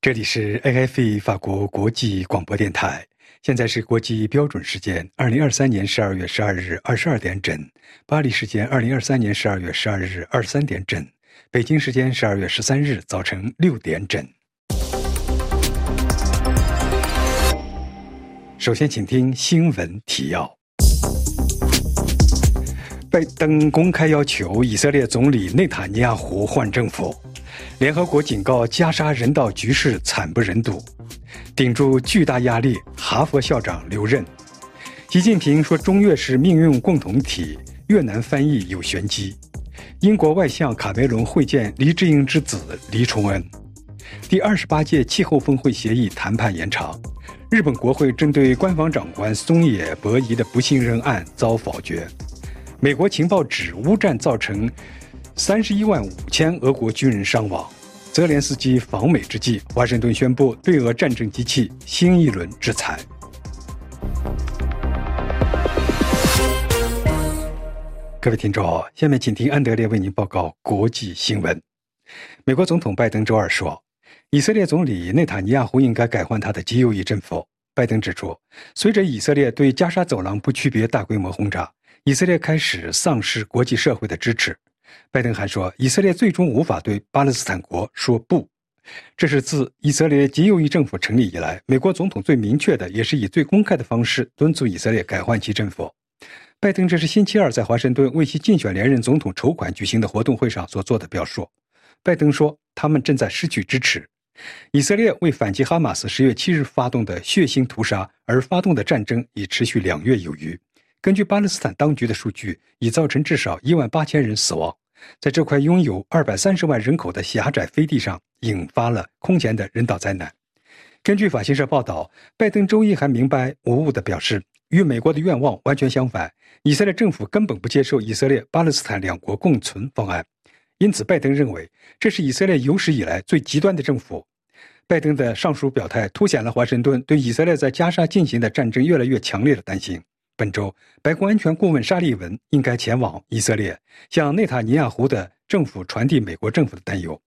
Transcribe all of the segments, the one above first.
这里是 AFE 法国国际广播电台。现在是国际标准时间二零二三年十二月十二日二十二点整，巴黎时间二零二三年十二月十二日二十三点整，北京时间十二月十三日早晨六点整。首先，请听新闻提要。拜登公开要求以色列总理内塔尼亚胡换政府。联合国警告加沙人道局势惨不忍睹，顶住巨大压力，哈佛校长留任。习近平说中越是命运共同体，越南翻译有玄机。英国外相卡梅伦会见黎智英之子黎崇恩。第二十八届气候峰会协议谈判延长。日本国会针对官房长官松野博一的不信任案遭否决。美国情报指乌战造成。三十一万五千俄国军人伤亡，泽连斯基访美之际，华盛顿宣布对俄战争机器新一轮制裁。各位听众，下面请听安德烈为您报告国际新闻。美国总统拜登周二说，以色列总理内塔尼亚胡应该改换他的极右翼政府。拜登指出，随着以色列对加沙走廊不区别大规模轰炸，以色列开始丧失国际社会的支持。拜登还说，以色列最终无法对巴勒斯坦国说不。这是自以色列极右翼政府成立以来，美国总统最明确的，也是以最公开的方式敦促以色列改换其政府。拜登这是星期二在华盛顿为其竞选连任总统筹款举行的活动会上所做的表述。拜登说，他们正在失去支持。以色列为反击哈马斯十月七日发动的血腥屠杀而发动的战争已持续两月有余。根据巴勒斯坦当局的数据，已造成至少一万八千人死亡。在这块拥有二百三十万人口的狭窄飞地上，引发了空前的人道灾难。根据法新社报道，拜登周一还明白无误地表示，与美国的愿望完全相反，以色列政府根本不接受以色列巴勒斯坦两国共存方案。因此，拜登认为这是以色列有史以来最极端的政府。拜登的上述表态凸显了华盛顿对以色列在加沙进行的战争越来越强烈的担心。本周，白宫安全顾问沙利文应该前往以色列，向内塔尼亚胡的政府传递美国政府的担忧。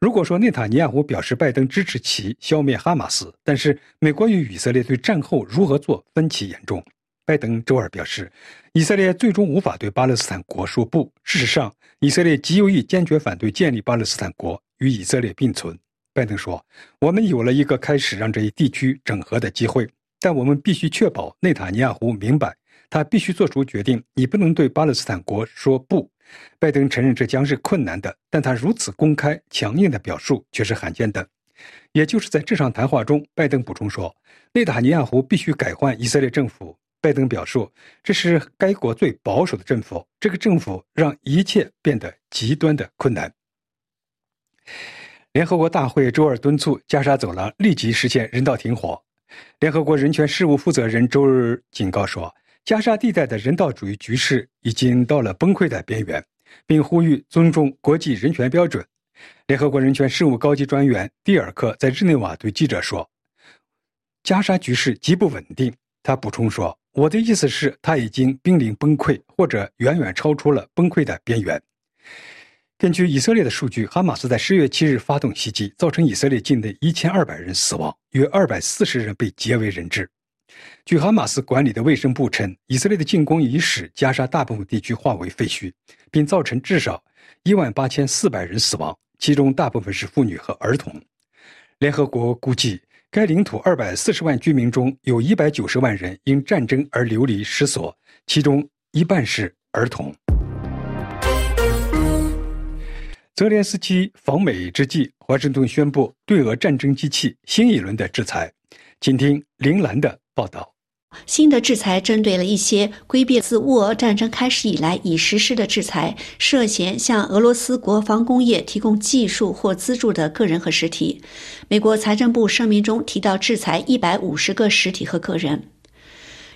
如果说内塔尼亚胡表示拜登支持其消灭哈马斯，但是美国与以色列对战后如何做分歧严重。拜登周二表示，以色列最终无法对巴勒斯坦国说不。事实上，以色列极右翼坚决反对建立巴勒斯坦国与以色列并存。拜登说：“我们有了一个开始让这一地区整合的机会。”但我们必须确保内塔尼亚胡明白，他必须做出决定。你不能对巴勒斯坦国说不。拜登承认这将是困难的，但他如此公开、强硬的表述却是罕见的。也就是在这场谈话中，拜登补充说，内塔尼亚胡必须改换以色列政府。拜登表述，这是该国最保守的政府，这个政府让一切变得极端的困难。联合国大会周二敦促加沙走廊立即实现人道停火。联合国人权事务负责人周日警告说，加沙地带的人道主义局势已经到了崩溃的边缘，并呼吁尊重国际人权标准。联合国人权事务高级专员蒂尔克在日内瓦对记者说：“加沙局势极不稳定。”他补充说：“我的意思是，他已经濒临崩溃，或者远远超出了崩溃的边缘。”根据以色列的数据，哈马斯在十月七日发动袭击，造成以色列境内一千二百人死亡，约二百四十人被劫为人质。据哈马斯管理的卫生部称，以色列的进攻已使加沙大部分地区化为废墟，并造成至少一万八千四百人死亡，其中大部分是妇女和儿童。联合国估计，该领土二百四十万居民中有一百九十万人因战争而流离失所，其中一半是儿童。泽连斯基访美之际，华盛顿宣布对俄战争机器新一轮的制裁。请听林兰的报道。新的制裁针对了一些规避自乌俄战争开始以来已实施的制裁，涉嫌向俄罗斯国防工业提供技术或资助的个人和实体。美国财政部声明中提到，制裁一百五十个实体和个人。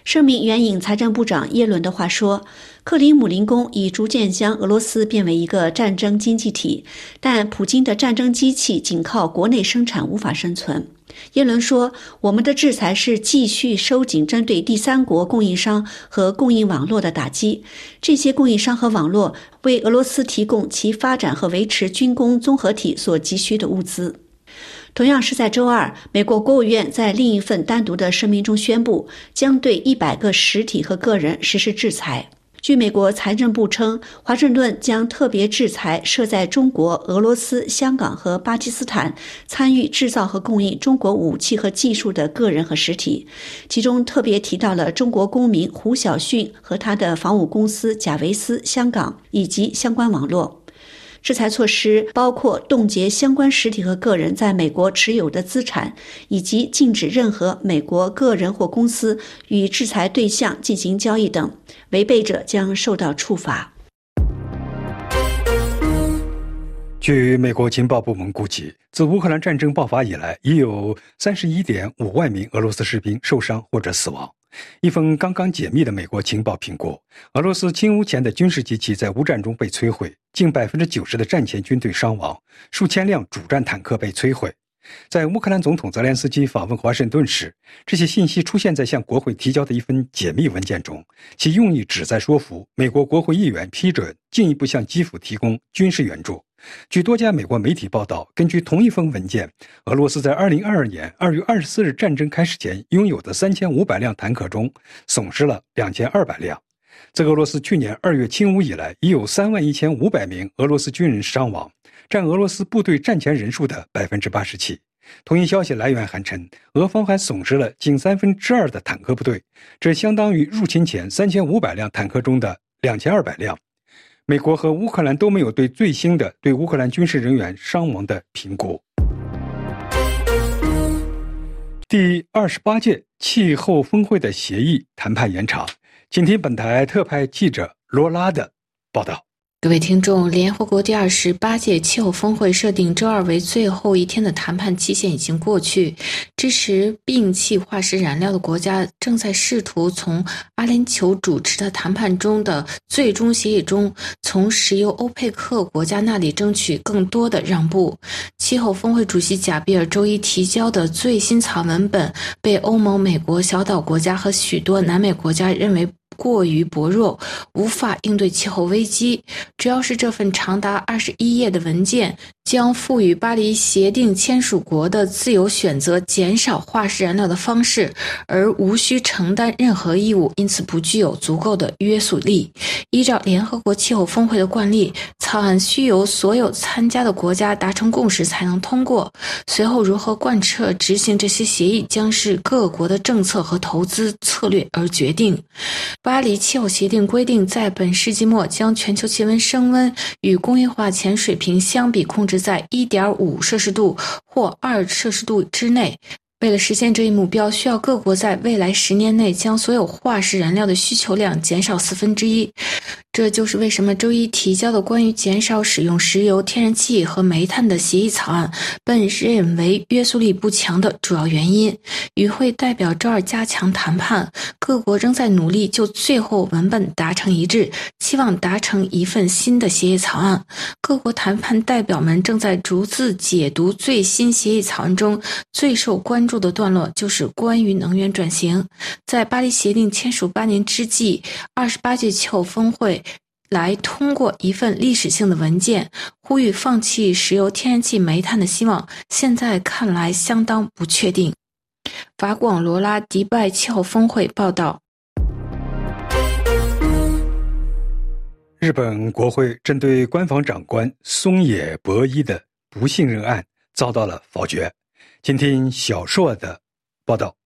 声明援引财政部长耶伦的话说：“克里姆林宫已逐渐将俄罗斯变为一个战争经济体，但普京的战争机器仅靠国内生产无法生存。”耶伦说：“我们的制裁是继续收紧针对第三国供应商和供应网络的打击，这些供应商和网络为俄罗斯提供其发展和维持军工综合体所急需的物资。”同样是在周二，美国国务院在另一份单独的声明中宣布，将对一百个实体和个人实施制裁。据美国财政部称，华盛顿将特别制裁设在中国、俄罗斯、香港和巴基斯坦参与制造和供应中国武器和技术的个人和实体，其中特别提到了中国公民胡晓逊和他的防务公司贾维斯香港以及相关网络。制裁措施包括冻结相关实体和个人在美国持有的资产，以及禁止任何美国个人或公司与制裁对象进行交易等，违背者将受到处罚。据美国情报部门估计，自乌克兰战争爆发以来，已有三十一点五万名俄罗斯士兵受伤或者死亡。一封刚刚解密的美国情报评估，俄罗斯侵乌前的军事机器在乌战中被摧毁，近百分之九十的战前军队伤亡，数千辆主战坦克被摧毁。在乌克兰总统泽连斯基访问华盛顿时，这些信息出现在向国会提交的一份解密文件中，其用意旨在说服美国国会议员批准进一步向基辅提供军事援助。据多家美国媒体报道，根据同一份文件，俄罗斯在2022年2月24日战争开始前拥有的3500辆坦克中，损失了2200辆。自俄罗斯去年2月侵乌以来，已有31500名俄罗斯军人伤亡，占俄罗斯部队战前人数的87%。同一消息来源还称，俄方还损失了近三分之二的坦克部队，这相当于入侵前3500辆坦克中的2200辆。美国和乌克兰都没有对最新的对乌克兰军事人员伤亡的评估。第二十八届气候峰会的协议谈判延长，请听本台特派记者罗拉的报道。各位听众，联合国第二十八届气候峰会设定周二为最后一天的谈判期限已经过去，支持摒弃化石燃料的国家正在试图从阿联酋主持的谈判中的最终协议中，从石油欧佩克国家那里争取更多的让步。气候峰会主席贾比尔周一提交的最新草文本被欧盟、美国、小岛国家和许多南美国家认为。过于薄弱，无法应对气候危机。主要是这份长达二十一页的文件。将赋予巴黎协定签署国的自由选择减少化石燃料的方式，而无需承担任何义务，因此不具有足够的约束力。依照联合国气候峰会的惯例，草案需由所有参加的国家达成共识才能通过。随后如何贯彻执行这些协议，将是各国的政策和投资策略而决定。巴黎气候协定规定，在本世纪末将全球气温升温与工业化前水平相比控制。在一点五摄氏度或二摄氏度之内。为了实现这一目标，需要各国在未来十年内将所有化石燃料的需求量减少四分之一。这就是为什么周一提交的关于减少使用石油、天然气和煤炭的协议草案被认为约束力不强的主要原因。与会代表周二加强谈判，各国仍在努力就最后文本达成一致，期望达成一份新的协议草案。各国谈判代表们正在逐字解读最新协议草案中最受关注的段落，就是关于能源转型。在巴黎协定签署八年之际，二十八届气候峰会。来通过一份历史性的文件，呼吁放弃石油、天然气、煤炭的希望，现在看来相当不确定。法广罗拉迪拜气候峰会报道：日本国会针对官房长官松野博一的不信任案遭到了否决。请听小硕的报道。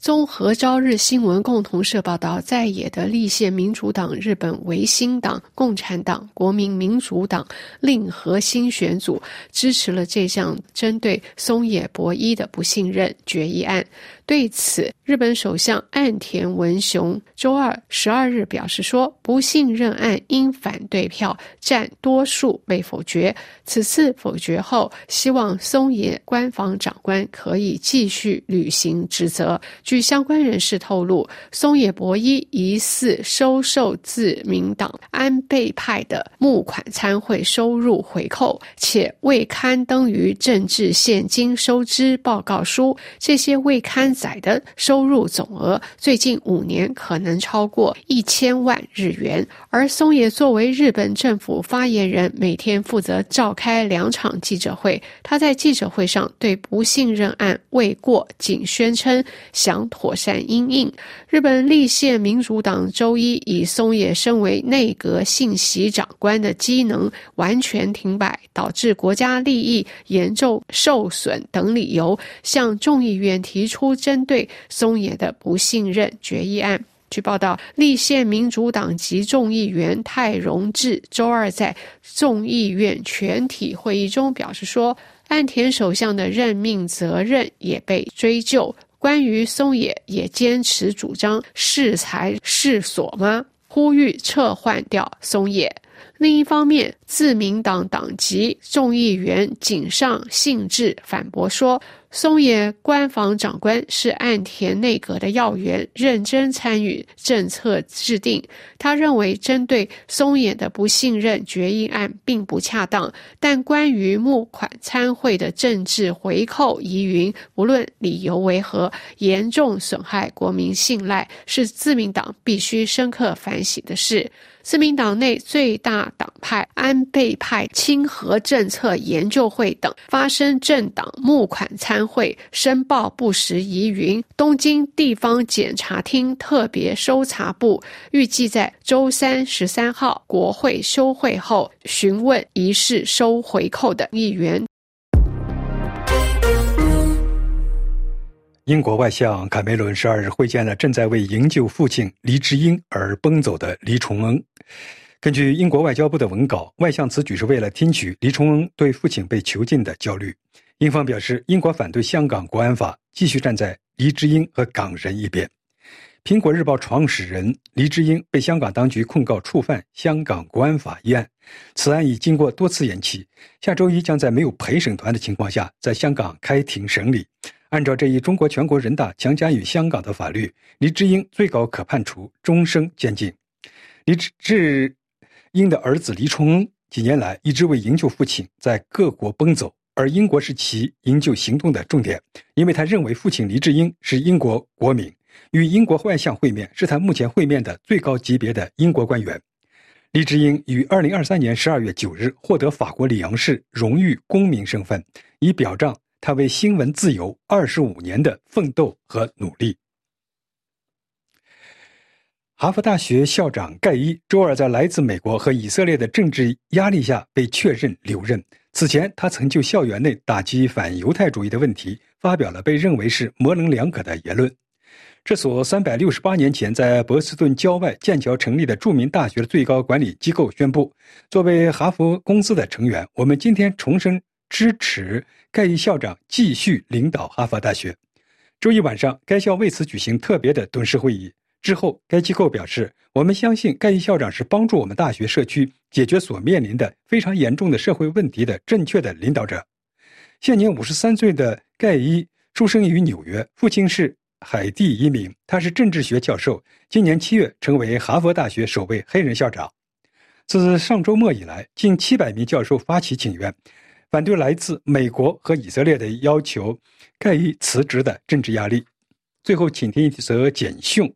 综合朝日新闻共同社报道，在野的立宪民主党、日本维新党、共产党、国民民主党令和新选组支持了这项针对松野博一的不信任决议案。对此，日本首相岸田文雄周二十二日表示说，不信任案因反对票占多数被否决。此次否决后，希望松野官房长官可以继续履行职责。据相关人士透露，松野博一疑似收受自民党安倍派的募款参会收入回扣，且未刊登于政治现金收支报告书。这些未刊载的收入总额，最近五年可能超过一千万日元。而松野作为日本政府发言人，每天负责召开两场记者会。他在记者会上对不信任案未过，仅宣称想妥善应应。日本立宪民主党周一以松野身为内阁信息长官的机能完全停摆，导致国家利益严重受损等理由，向众议院提出针对松野的不信任决议案。据报道，立宪民主党籍众议员泰荣志周二在众议院全体会议中表示说，岸田首相的任命责任也被追究。关于松野，也坚持主张是才是所吗？呼吁撤换掉松野。另一方面，自民党党籍众议员井上信治反驳说。松野官房长官是岸田内阁的要员，认真参与政策制定。他认为针对松野的不信任决议案并不恰当，但关于募款参会的政治回扣疑云，无论理由为何，严重损害国民信赖，是自民党必须深刻反省的事。自民党内最大党派安倍派亲和政策研究会等发生政党募款参会申报不实疑云，东京地方检察厅特别搜查部预计在周三十三号国会休会后询问疑似收回扣的议员。英国外相卡梅伦十二日会见了正在为营救父亲黎智英而奔走的黎崇恩。根据英国外交部的文稿，外相此举是为了听取黎崇恩对父亲被囚禁的焦虑。英方表示，英国反对香港国安法，继续站在黎智英和港人一边。苹果日报创始人黎智英被香港当局控告触犯香港国安法一案，此案已经过多次延期，下周一将在没有陪审团的情况下在香港开庭审理。按照这一中国全国人大强加于香港的法律，黎智英最高可判处终生监禁。黎智英的儿子黎崇恩几年来一直为营救父亲在各国奔走，而英国是其营救行动的重点，因为他认为父亲黎智英是英国国民。与英国外相会面是他目前会面的最高级别的英国官员。黎智英于2023年12月9日获得法国里昂市荣誉公民身份，以表彰。他为新闻自由二十五年的奋斗和努力。哈佛大学校长盖伊周二在来自美国和以色列的政治压力下被确认留任。此前，他曾就校园内打击反犹太主义的问题发表了被认为是模棱两可的言论。这所三百六十八年前在波士顿郊外剑桥成立的著名大学的最高管理机构宣布：“作为哈佛公司的成员，我们今天重申。”支持盖伊校长继续领导哈佛大学。周一晚上，该校为此举行特别的董事会议。之后，该机构表示：“我们相信盖伊校长是帮助我们大学社区解决所面临的非常严重的社会问题的正确的领导者。”现年五十三岁的盖伊出生于纽约，父亲是海地移民，他是政治学教授。今年七月，成为哈佛大学首位黑人校长。自上周末以来，近七百名教授发起请愿。反对来自美国和以色列的要求盖伊辞职的政治压力。最后，请听一则简讯。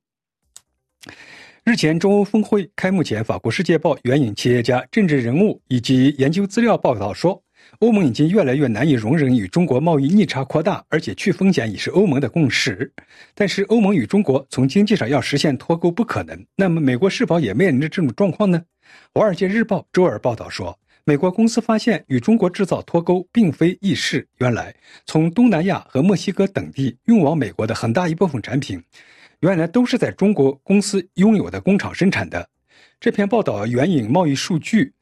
日前，中欧峰会开幕前，法国《世界报》援引企业家、政治人物以及研究资料报道说，欧盟已经越来越难以容忍与中国贸易逆差扩大，而且去风险已是欧盟的共识。但是，欧盟与中国从经济上要实现脱钩不可能。那么，美国是否也面临着这种状况呢？《华尔街日报》周二报道说。美国公司发现与中国制造脱钩并非易事。原来，从东南亚和墨西哥等地运往美国的很大一部分产品，原来都是在中国公司拥有的工厂生产的。这篇报道援引贸易数据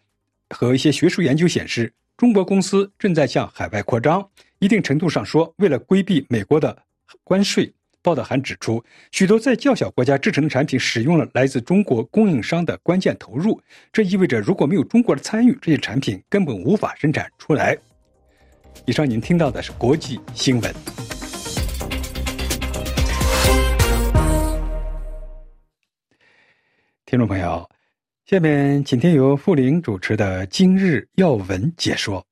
和一些学术研究显示，中国公司正在向海外扩张。一定程度上说，为了规避美国的关税。报道还指出，许多在较小国家制成的产品使用了来自中国供应商的关键投入，这意味着如果没有中国的参与，这些产品根本无法生产出来。以上您听到的是国际新闻。听众朋友，下面请听由傅林主持的《今日要闻》解说。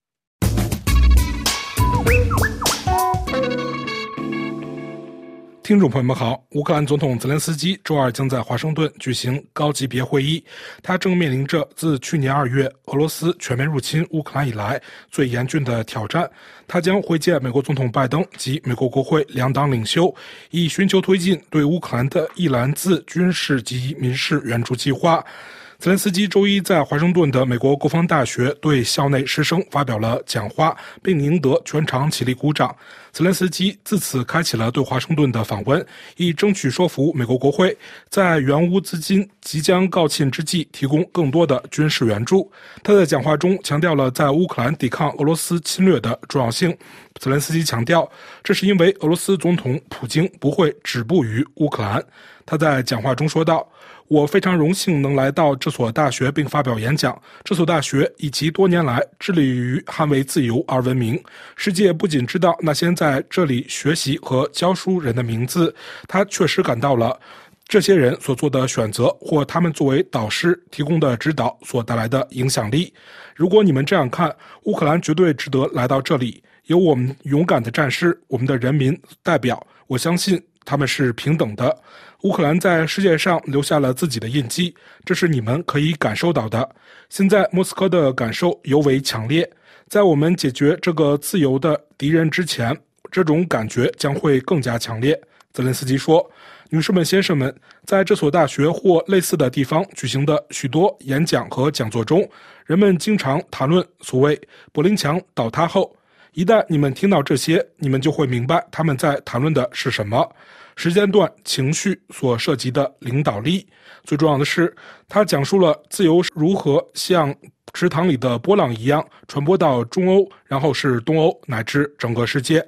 听众朋友们好，乌克兰总统泽连斯基周二将在华盛顿举行高级别会议，他正面临着自去年二月俄罗斯全面入侵乌克兰以来最严峻的挑战。他将会见美国总统拜登及美国国会两党领袖，以寻求推进对乌克兰的一篮子军事及民事援助计划。泽连斯基周一在华盛顿的美国国防大学对校内师生发表了讲话，并赢得全场起立鼓掌。泽连斯基自此开启了对华盛顿的访问，以争取说服美国国会，在援乌资金即将告罄之际提供更多的军事援助。他在讲话中强调了在乌克兰抵抗俄罗斯侵略的重要性。泽连斯基强调，这是因为俄罗斯总统普京不会止步于乌克兰。他在讲话中说道。我非常荣幸能来到这所大学并发表演讲。这所大学以其多年来致力于捍卫自由而闻名。世界不仅知道那些在这里学习和教书人的名字，他确实感到了这些人所做的选择或他们作为导师提供的指导所带来的影响力。如果你们这样看，乌克兰绝对值得来到这里，有我们勇敢的战士，我们的人民代表。我相信他们是平等的。乌克兰在世界上留下了自己的印记，这是你们可以感受到的。现在莫斯科的感受尤为强烈，在我们解决这个自由的敌人之前，这种感觉将会更加强烈。泽连斯基说：“女士们、先生们，在这所大学或类似的地方举行的许多演讲和讲座中，人们经常谈论所谓柏林墙倒塌后。一旦你们听到这些，你们就会明白他们在谈论的是什么。”时间段情绪所涉及的领导力，最重要的是，他讲述了自由如何像池塘里的波浪一样传播到中欧，然后是东欧乃至整个世界。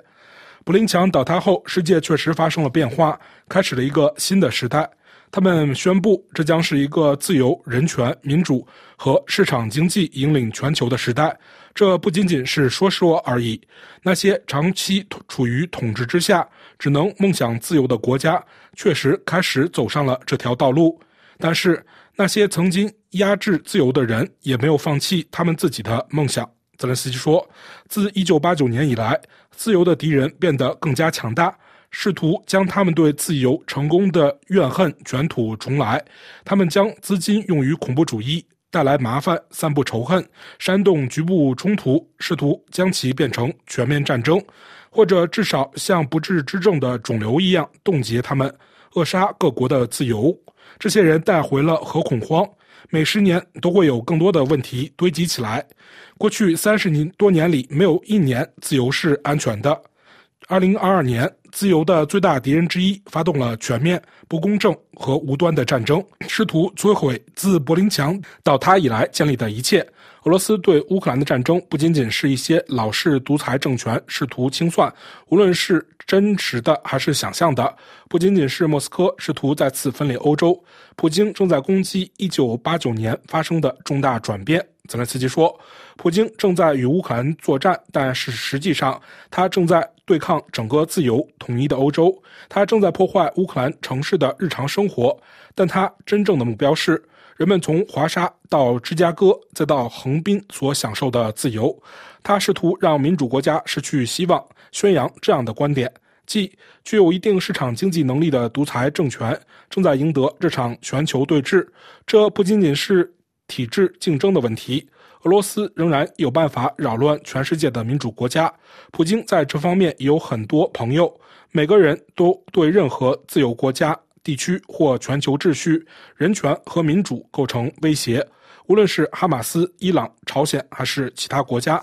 柏林墙倒塌后，世界确实发生了变化，开始了一个新的时代。他们宣布，这将是一个自由、人权、民主和市场经济引领全球的时代。这不仅仅是说说而已。那些长期处于统治之下、只能梦想自由的国家，确实开始走上了这条道路。但是，那些曾经压制自由的人，也没有放弃他们自己的梦想。泽连斯基说：“自1989年以来，自由的敌人变得更加强大。”试图将他们对自由成功的怨恨卷土重来，他们将资金用于恐怖主义，带来麻烦，散布仇恨，煽动局部冲突，试图将其变成全面战争，或者至少像不治之症的肿瘤一样冻结他们，扼杀各国的自由。这些人带回了核恐慌，每十年都会有更多的问题堆积起来。过去三十年多年里，没有一年自由是安全的。二零二二年，自由的最大敌人之一发动了全面、不公正和无端的战争，试图摧毁自柏林墙倒塌以来建立的一切。俄罗斯对乌克兰的战争不仅仅是一些老式独裁政权试图清算，无论是真实的还是想象的，不仅仅是莫斯科试图再次分裂欧洲，普京正在攻击一九八九年发生的重大转变。泽连斯基说：“普京正在与乌克兰作战，但是实际上他正在对抗整个自由统一的欧洲。他正在破坏乌克兰城市的日常生活，但他真正的目标是人们从华沙到芝加哥再到横滨所享受的自由。他试图让民主国家失去希望，宣扬这样的观点：即具有一定市场经济能力的独裁政权正在赢得这场全球对峙。这不仅仅是。”体制竞争的问题，俄罗斯仍然有办法扰乱全世界的民主国家。普京在这方面有很多朋友，每个人都对任何自由国家、地区或全球秩序、人权和民主构成威胁，无论是哈马斯、伊朗、朝鲜还是其他国家。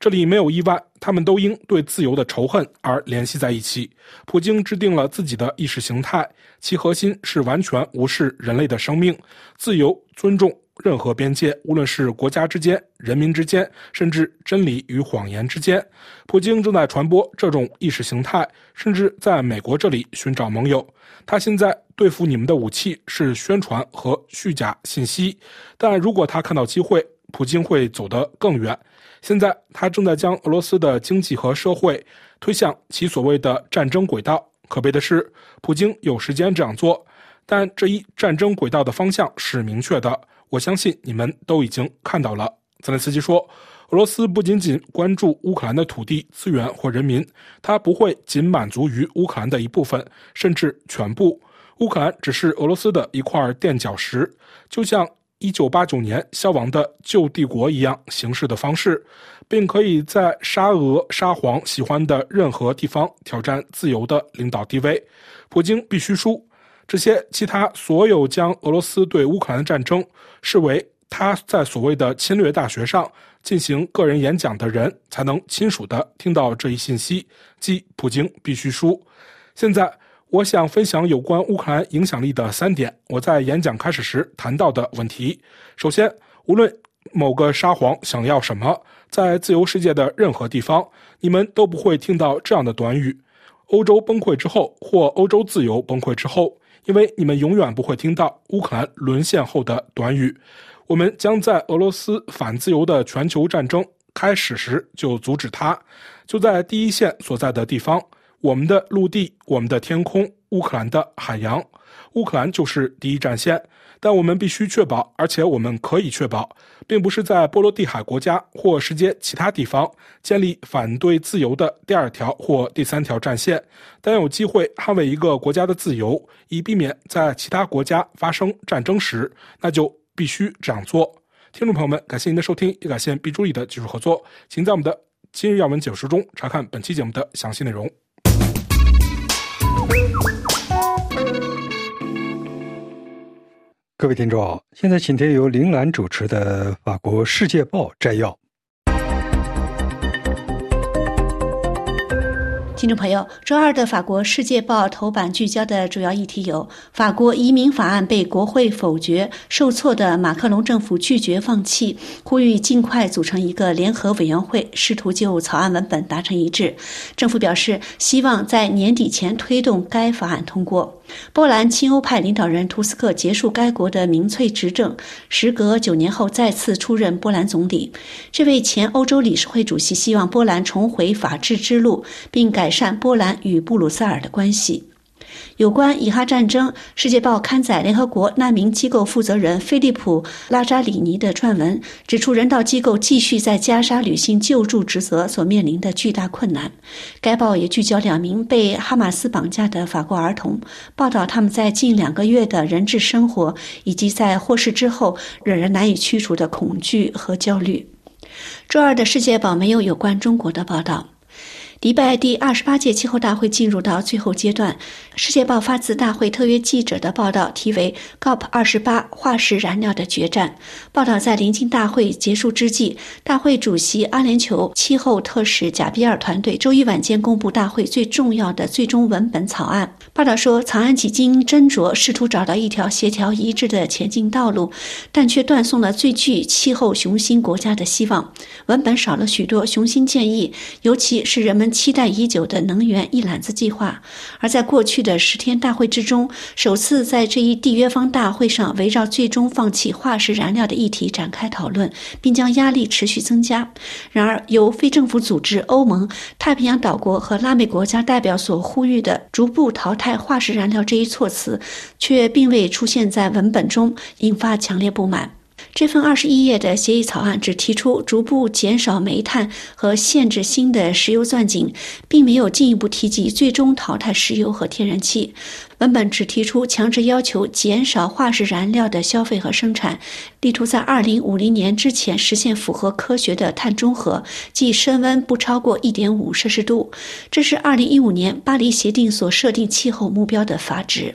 这里没有意外，他们都因对自由的仇恨而联系在一起。普京制定了自己的意识形态，其核心是完全无视人类的生命、自由、尊重。任何边界，无论是国家之间、人民之间，甚至真理与谎言之间，普京正在传播这种意识形态，甚至在美国这里寻找盟友。他现在对付你们的武器是宣传和虚假信息，但如果他看到机会，普京会走得更远。现在他正在将俄罗斯的经济和社会推向其所谓的战争轨道。可悲的是，普京有时间这样做。但这一战争轨道的方向是明确的，我相信你们都已经看到了。泽连斯基说。俄罗斯不仅仅关注乌克兰的土地资源或人民，它不会仅满足于乌克兰的一部分，甚至全部。乌克兰只是俄罗斯的一块垫脚石，就像1989年消亡的旧帝国一样行事的方式，并可以在沙俄、沙皇喜欢的任何地方挑战自由的领导地位。普京必须输。这些其他所有将俄罗斯对乌克兰的战争视为他在所谓的侵略大学上。进行个人演讲的人才能亲属的听到这一信息，即普京必须输。现在，我想分享有关乌克兰影响力的三点。我在演讲开始时谈到的问题：首先，无论某个沙皇想要什么，在自由世界的任何地方，你们都不会听到这样的短语“欧洲崩溃之后”或“欧洲自由崩溃之后”，因为你们永远不会听到乌克兰沦陷后的短语。我们将在俄罗斯反自由的全球战争开始时就阻止它，就在第一线所在的地方，我们的陆地、我们的天空、乌克兰的海洋，乌克兰就是第一战线。但我们必须确保，而且我们可以确保，并不是在波罗的海国家或世界其他地方建立反对自由的第二条或第三条战线。当有机会捍卫一个国家的自由，以避免在其他国家发生战争时，那就。必须这样做。听众朋友们，感谢您的收听，也感谢 B 助理的技术合作。请在我们的今日要闻解说中查看本期节目的详细内容。各位听众，现在请听由林兰主持的《法国世界报》摘要。听众朋友，周二的法国《世界报》头版聚焦的主要议题有：法国移民法案被国会否决，受挫的马克龙政府拒绝放弃，呼吁尽快组成一个联合委员会，试图就草案文本达成一致。政府表示希望在年底前推动该法案通过。波兰亲欧派领导人图斯克结束该国的民粹执政，时隔九年后再次出任波兰总理。这位前欧洲理事会主席希望波兰重回法治之路，并改改善波兰与布鲁塞尔的关系。有关以哈战争，《世界报》刊载联合国难民机构负责人菲利普·拉扎里尼的撰文，指出人道机构继续在加沙履行救助职责所面临的巨大困难。该报也聚焦两名被哈马斯绑架的法国儿童，报道他们在近两个月的人质生活，以及在获释之后仍然难以驱除的恐惧和焦虑。周二的《世界报》没有有关中国的报道。迪拜第二十八届气候大会进入到最后阶段。世界报发自大会特约记者的报道，题为 “COP 二十八化石燃料的决战”。报道在临近大会结束之际，大会主席阿联酋气候特使贾比尔团队周一晚间公布大会最重要的最终文本草案。报道说，草案几经斟酌，试图找到一条协调一致的前进道路，但却断送了最具气候雄心国家的希望。文本少了许多雄心建议，尤其是人们。期待已久的能源一揽子计划，而在过去的十天大会之中，首次在这一缔约方大会上围绕最终放弃化石燃料的议题展开讨论，并将压力持续增加。然而，由非政府组织欧盟、太平洋岛国和拉美国家代表所呼吁的逐步淘汰化石燃料这一措辞，却并未出现在文本中，引发强烈不满。这份二十一页的协议草案只提出逐步减少煤炭和限制新的石油钻井，并没有进一步提及最终淘汰石油和天然气。文本只提出强制要求减少化石燃料的消费和生产，力图在二零五零年之前实现符合科学的碳中和，即升温不超过一点五摄氏度。这是二零一五年巴黎协定所设定气候目标的阀值。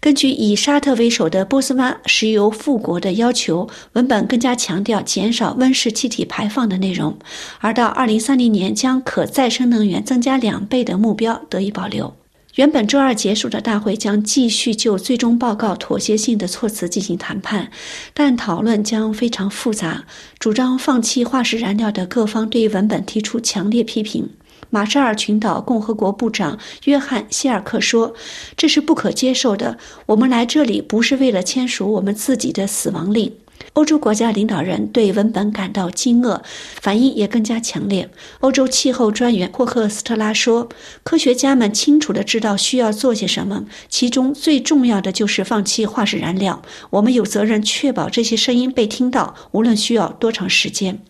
根据以沙特为首的波斯湾石油富国的要求，文本更加强调减少温室气体排放的内容，而到2030年将可再生能源增加两倍的目标得以保留。原本周二结束的大会将继续就最终报告妥协性的措辞进行谈判，但讨论将非常复杂。主张放弃化石燃料的各方对文本提出强烈批评。马绍尔群岛共和国部长约翰希尔克说：“这是不可接受的。我们来这里不是为了签署我们自己的死亡令。”欧洲国家领导人对文本感到惊愕，反应也更加强烈。欧洲气候专员霍克斯特拉说：“科学家们清楚地知道需要做些什么，其中最重要的就是放弃化石燃料。我们有责任确保这些声音被听到，无论需要多长时间。”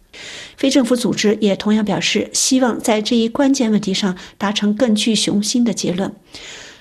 非政府组织也同样表示，希望在这一关键问题上达成更具雄心的结论。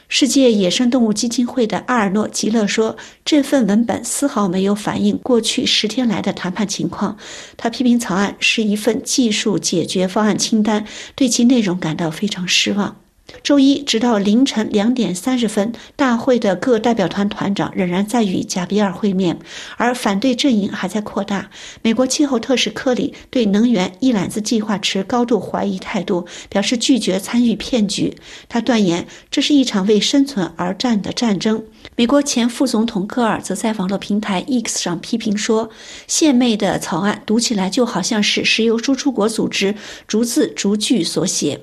世界野生动物基金会的阿尔诺·吉勒说：“这份文本丝毫没有反映过去十天来的谈判情况。他批评草案是一份技术解决方案清单，对其内容感到非常失望。”周一直到凌晨两点三十分，大会的各代表团团长仍然在与贾比尔会面，而反对阵营还在扩大。美国气候特使科里对能源一揽子计划持高度怀疑态度，表示拒绝参与骗局。他断言这是一场为生存而战的战争。美国前副总统戈尔则在网络平台 X 上批评说：“献媚的草案读起来就好像是石油输出国组织逐字逐句所写。”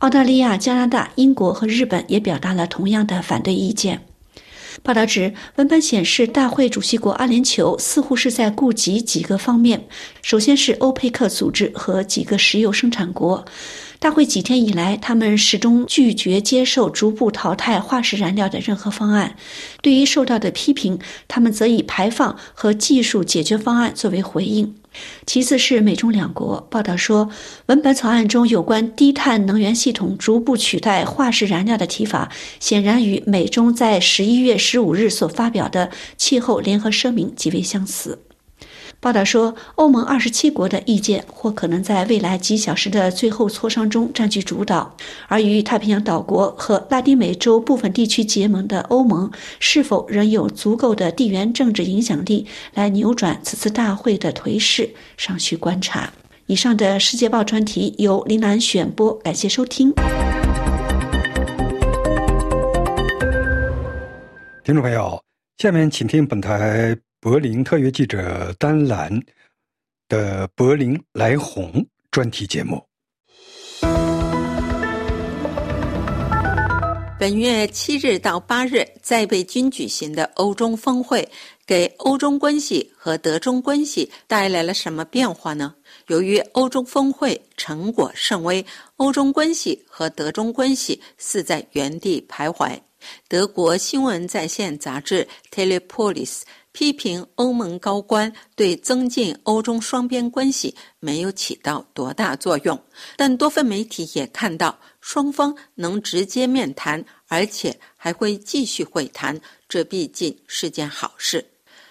澳大利亚、加拿大、英国和日本也表达了同样的反对意见。报道指，文本显示，大会主席国阿联酋似乎是在顾及几个方面：首先是欧佩克组织和几个石油生产国。大会几天以来，他们始终拒绝接受逐步淘汰化石燃料的任何方案。对于受到的批评，他们则以排放和技术解决方案作为回应。其次是美中两国。报道说，文本草案中有关低碳能源系统逐步取代化石燃料的提法，显然与美中在十一月十五日所发表的气候联合声明极为相似。报道说，欧盟二十七国的意见或可能在未来几小时的最后磋商中占据主导。而与太平洋岛国和拉丁美洲部分地区结盟的欧盟，是否仍有足够的地缘政治影响力来扭转此次大会的颓势，尚需观察。以上的世界报专题由林兰选播，感谢收听。听众朋友，下面请听本台。柏林特约记者丹兰的《柏林来红》专题节目。本月七日到八日在北京举行的欧中峰会，给欧中关系和德中关系带来了什么变化呢？由于欧洲峰会成果甚微，欧中关系和德中关系似在原地徘徊。德国新闻在线杂志《Telepolis》。批评欧盟高官对增进欧中双边关系没有起到多大作用，但多份媒体也看到双方能直接面谈，而且还会继续会谈，这毕竟是件好事。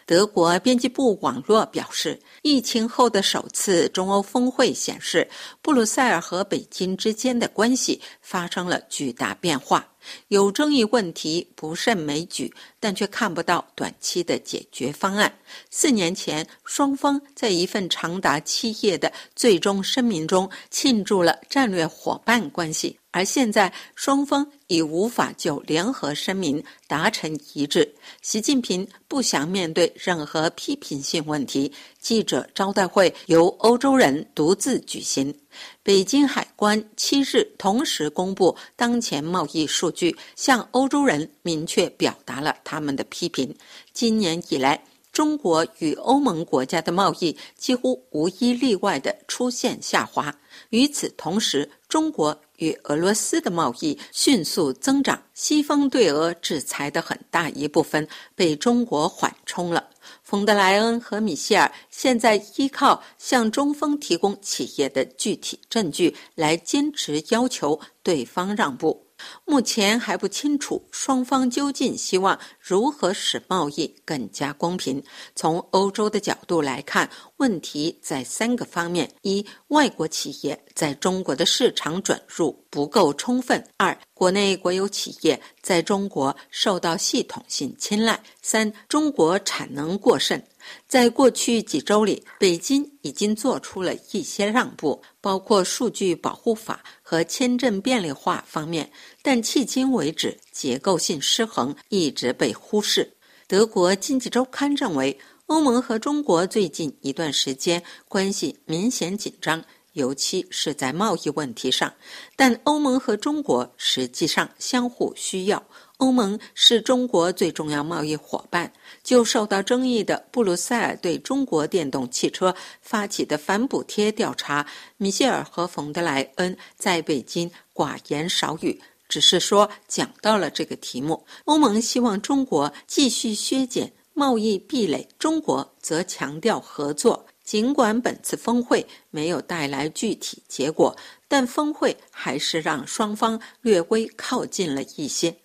德国编辑部网络表示，疫情后的首次中欧峰会显示，布鲁塞尔和北京之间的关系发生了巨大变化。有争议问题不胜枚举，但却看不到短期的解决方案。四年前，双方在一份长达七页的最终声明中庆祝了战略伙伴关系。而现在，双方已无法就联合声明达成一致。习近平不想面对任何批评性问题，记者招待会由欧洲人独自举行。北京海关七日同时公布当前贸易数据，向欧洲人明确表达了他们的批评。今年以来，中国与欧盟国家的贸易几乎无一例外地出现下滑。与此同时，中国与俄罗斯的贸易迅速增长，西方对俄制裁的很大一部分被中国缓冲了。冯德莱恩和米歇尔现在依靠向中方提供企业的具体证据来坚持要求对方让步。目前还不清楚双方究竟希望如何使贸易更加公平。从欧洲的角度来看，问题在三个方面：一、外国企业在中国的市场准入不够充分；二、国内国有企业在中国受到系统性青睐；三、中国产能过剩。在过去几周里，北京已经做出了一些让步，包括数据保护法和签证便利化方面，但迄今为止，结构性失衡一直被忽视。德国经济周刊认为，欧盟和中国最近一段时间关系明显紧张。尤其是在贸易问题上。但欧盟和中国实际上相互需要。欧盟是中国最重要贸易伙伴。就受到争议的布鲁塞尔对中国电动汽车发起的反补贴调查，米歇尔和冯德莱恩在北京寡言少语，只是说讲到了这个题目。欧盟希望中国继续削减贸易壁垒，中国则强调合作。尽管本次峰会没有带来具体结果，但峰会还是让双方略微靠近了一些。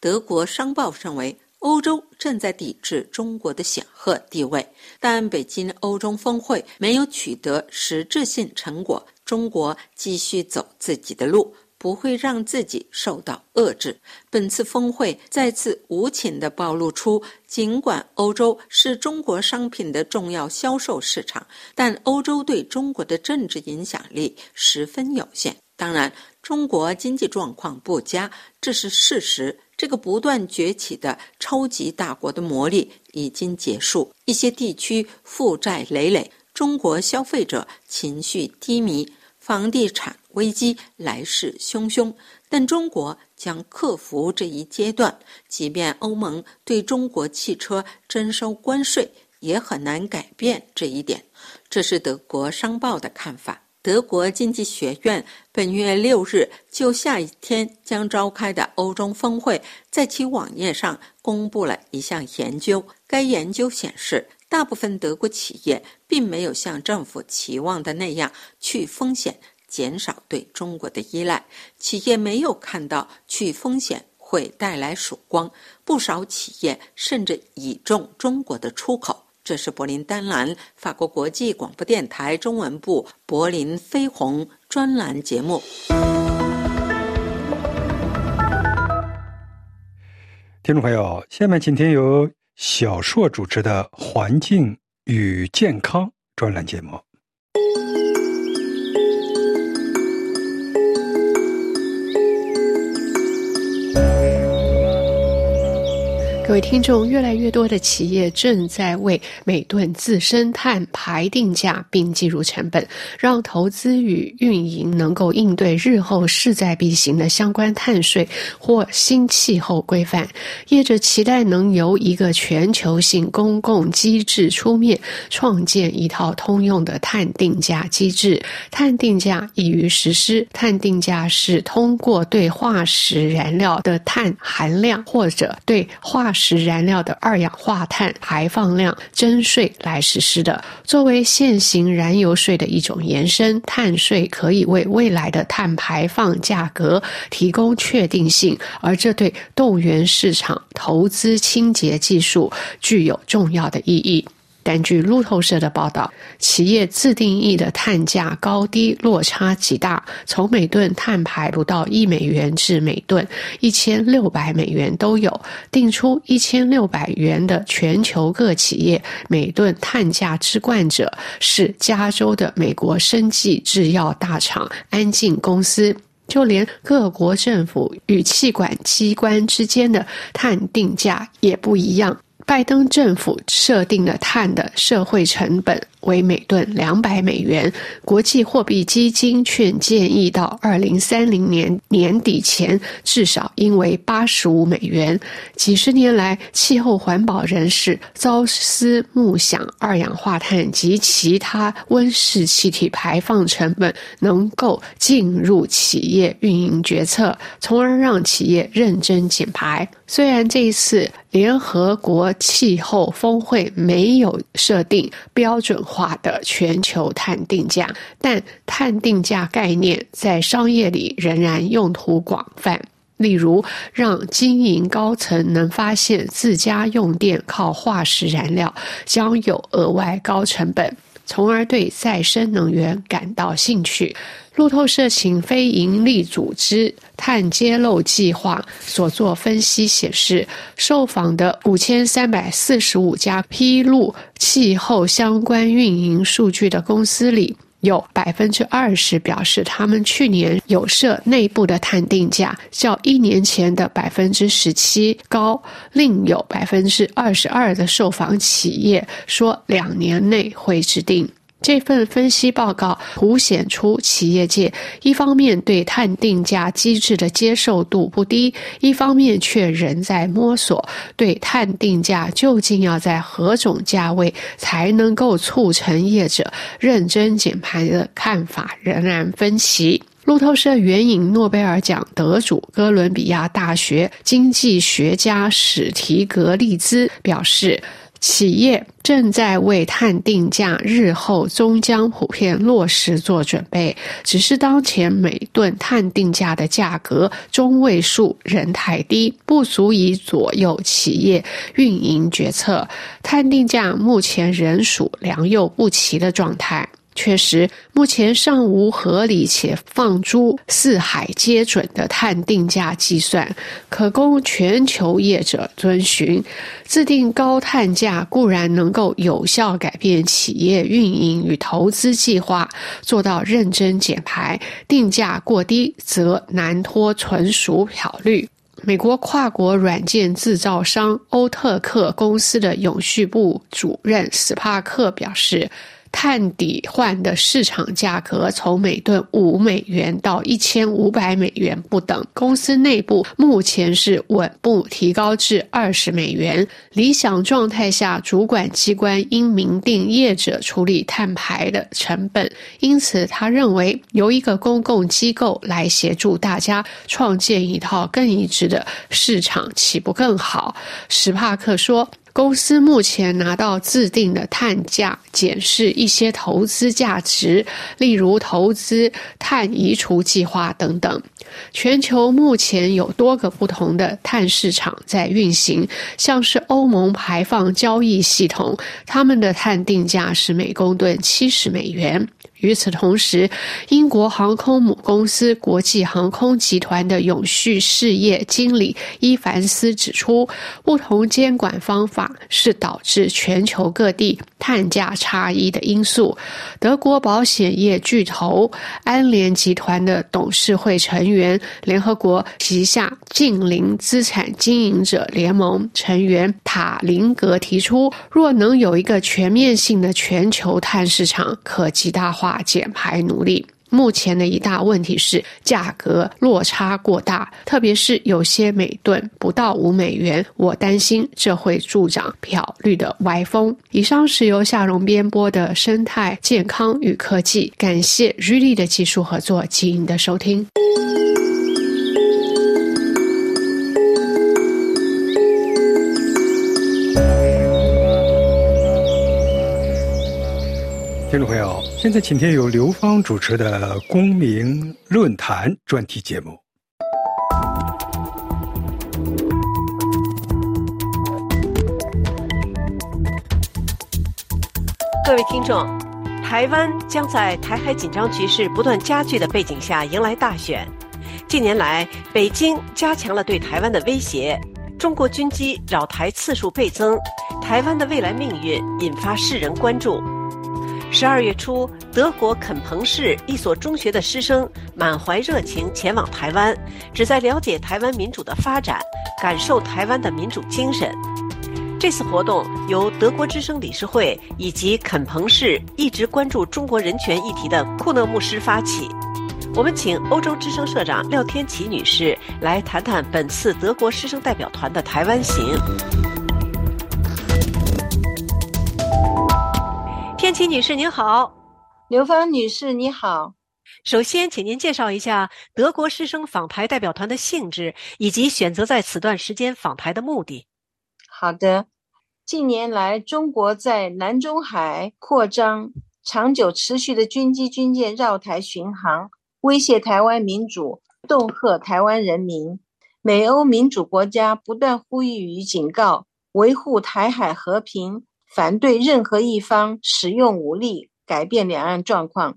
德国商报认为。欧洲正在抵制中国的显赫地位，但北京欧中峰会没有取得实质性成果。中国继续走自己的路，不会让自己受到遏制。本次峰会再次无情地暴露出，尽管欧洲是中国商品的重要销售市场，但欧洲对中国的政治影响力十分有限。当然，中国经济状况不佳，这是事实。这个不断崛起的超级大国的魔力已经结束，一些地区负债累累，中国消费者情绪低迷，房地产危机来势汹汹。但中国将克服这一阶段，即便欧盟对中国汽车征收关税，也很难改变这一点。这是德国商报的看法。德国经济学院本月六日就下一天将召开的欧中峰会，在其网页上公布了一项研究。该研究显示，大部分德国企业并没有像政府期望的那样去风险，减少对中国的依赖。企业没有看到去风险会带来曙光，不少企业甚至倚重中国的出口。这是柏林丹兰法国国际广播电台中文部柏林飞鸿专栏节目。听众朋友，下面请听由小硕主持的《环境与健康》专栏节目。各位听众，越来越多的企业正在为每吨自身碳排定价并计入成本，让投资与运营能够应对日后势在必行的相关碳税或新气候规范。业者期待能由一个全球性公共机制出面，创建一套通用的碳定价机制。碳定价易于实施，碳定价是通过对化石燃料的碳含量或者对化使燃料的二氧化碳排放量征税来实施的，作为现行燃油税的一种延伸，碳税可以为未来的碳排放价格提供确定性，而这对动员市场投资清洁技术具有重要的意义。但据路透社的报道，企业自定义的碳价高低落差极大，从每吨碳排不到一美元至每吨一千六百美元都有。定出一千六百元的全球各企业每吨碳价之冠者是加州的美国生技制药大厂安进公司。就连各国政府与气管机关之间的碳定价也不一样。拜登政府设定了碳的社会成本。为每吨两百美元，国际货币基金却建议到二零三零年年底前至少应为八十五美元。几十年来，气候环保人士朝思暮想，二氧化碳及其他温室气体排放成本能够进入企业运营决策，从而让企业认真减排。虽然这一次联合国气候峰会没有设定标准。化的全球碳定价，但碳定价概念在商业里仍然用途广泛。例如，让经营高层能发现自家用电靠化石燃料将有额外高成本，从而对再生能源感到兴趣。路透社请非营利组织碳揭露计划所做分析显示，受访的五千三百四十五家披露气候相关运营数据的公司里，有百分之二十表示他们去年有设内部的探定价，较一年前的百分之十七高；另有百分之二十二的受访企业说两年内会制定。这份分析报告凸显出企业界一方面对碳定价机制的接受度不低，一方面却仍在摸索对碳定价究竟要在何种价位才能够促成业者认真减排的看法仍然分歧。路透社援引诺贝尔奖得主、哥伦比亚大学经济学家史提格利兹表示，企业正在为碳定价日后终将普遍落实做准备。只是当前每吨碳定价的价格中位数仍太低，不足以左右企业运营决策。碳定价目前仍属良莠不齐的状态。确实，目前尚无合理且放诸四海皆准的碳定价计算，可供全球业者遵循。制定高碳价固然能够有效改变企业运营与投资计划，做到认真减排；定价过低，则难脱纯属漂绿。美国跨国软件制造商欧特克公司的永续部主任史帕克表示。碳抵换的市场价格从每吨五美元到一千五百美元不等。公司内部目前是稳步提高至二十美元。理想状态下，主管机关应明定业者处理碳排的成本。因此，他认为由一个公共机构来协助大家创建一套更一致的市场，岂不更好？史帕克说。公司目前拿到自定的碳价，检视一些投资价值，例如投资碳移除计划等等。全球目前有多个不同的碳市场在运行，像是欧盟排放交易系统，他们的碳定价是每公吨七十美元。与此同时，英国航空母公司国际航空集团的永续事业经理伊凡斯指出，不同监管方法是导致全球各地碳价差异的因素。德国保险业巨头安联集团的董事会成员、联合国旗下近邻资产经营者联盟成员塔林格提出，若能有一个全面性的全球碳市场，可极大化。化减排努力，目前的一大问题是价格落差过大，特别是有些每吨不到五美元，我担心这会助长漂绿的歪风。以上是由夏荣编播的生态健康与科技，感谢瑞丽的技术合作及您的收听。听众朋友，现在请听由刘芳主持的《公民论坛》专题节目。各位听众，台湾将在台海紧张局势不断加剧的背景下迎来大选。近年来，北京加强了对台湾的威胁，中国军机扰台次数倍增，台湾的未来命运引发世人关注。十二月初，德国肯彭市一所中学的师生满怀热情前往台湾，旨在了解台湾民主的发展，感受台湾的民主精神。这次活动由德国之声理事会以及肯彭市一直关注中国人权议题的库勒牧师发起。我们请欧洲之声社长廖天琪女士来谈谈本次德国师生代表团的台湾行。天琪女士您好，刘芳女士你好。首先，请您介绍一下德国师生访台代表团的性质，以及选择在此段时间访台的目的。好的，近年来，中国在南中海扩张，长久持续的军机军舰绕台巡航，威胁台湾民主，恫吓台湾人民。美欧民主国家不断呼吁与警告，维护台海和平。反对任何一方使用武力改变两岸状况，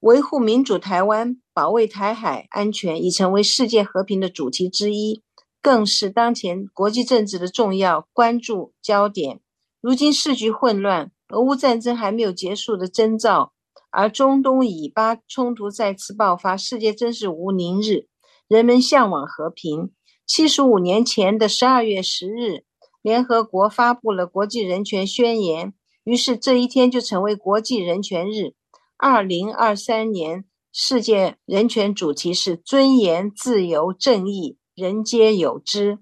维护民主台湾、保卫台海安全已成为世界和平的主题之一，更是当前国际政治的重要关注焦点。如今世局混乱，俄乌战争还没有结束的征兆，而中东以巴冲突再次爆发，世界真是无宁日。人们向往和平。七十五年前的十二月十日。联合国发布了《国际人权宣言》，于是这一天就成为国际人权日。二零二三年世界人权主题是尊严、自由、正义，人皆有之。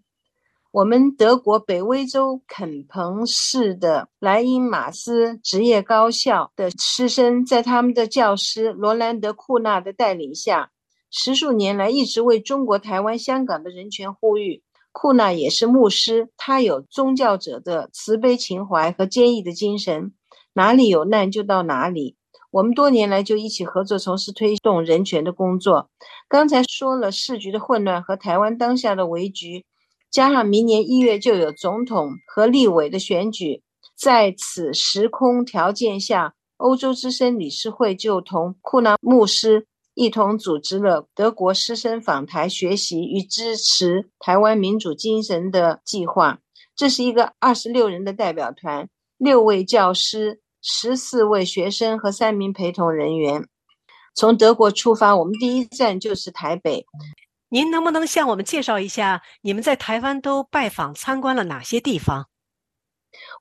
我们德国北威州肯彭市的莱茵马斯职业高校的师生，在他们的教师罗兰德·库纳的带领下，十数年来一直为中国台湾、香港的人权呼吁。库纳也是牧师，他有宗教者的慈悲情怀和坚毅的精神，哪里有难就到哪里。我们多年来就一起合作，从事推动人权的工作。刚才说了市局的混乱和台湾当下的危局，加上明年一月就有总统和立委的选举，在此时空条件下，欧洲之声理事会就同库纳牧师。一同组织了德国师生访台学习与支持台湾民主精神的计划。这是一个二十六人的代表团，六位教师、十四位学生和三名陪同人员。从德国出发，我们第一站就是台北。您能不能向我们介绍一下你们在台湾都拜访参观了哪些地方？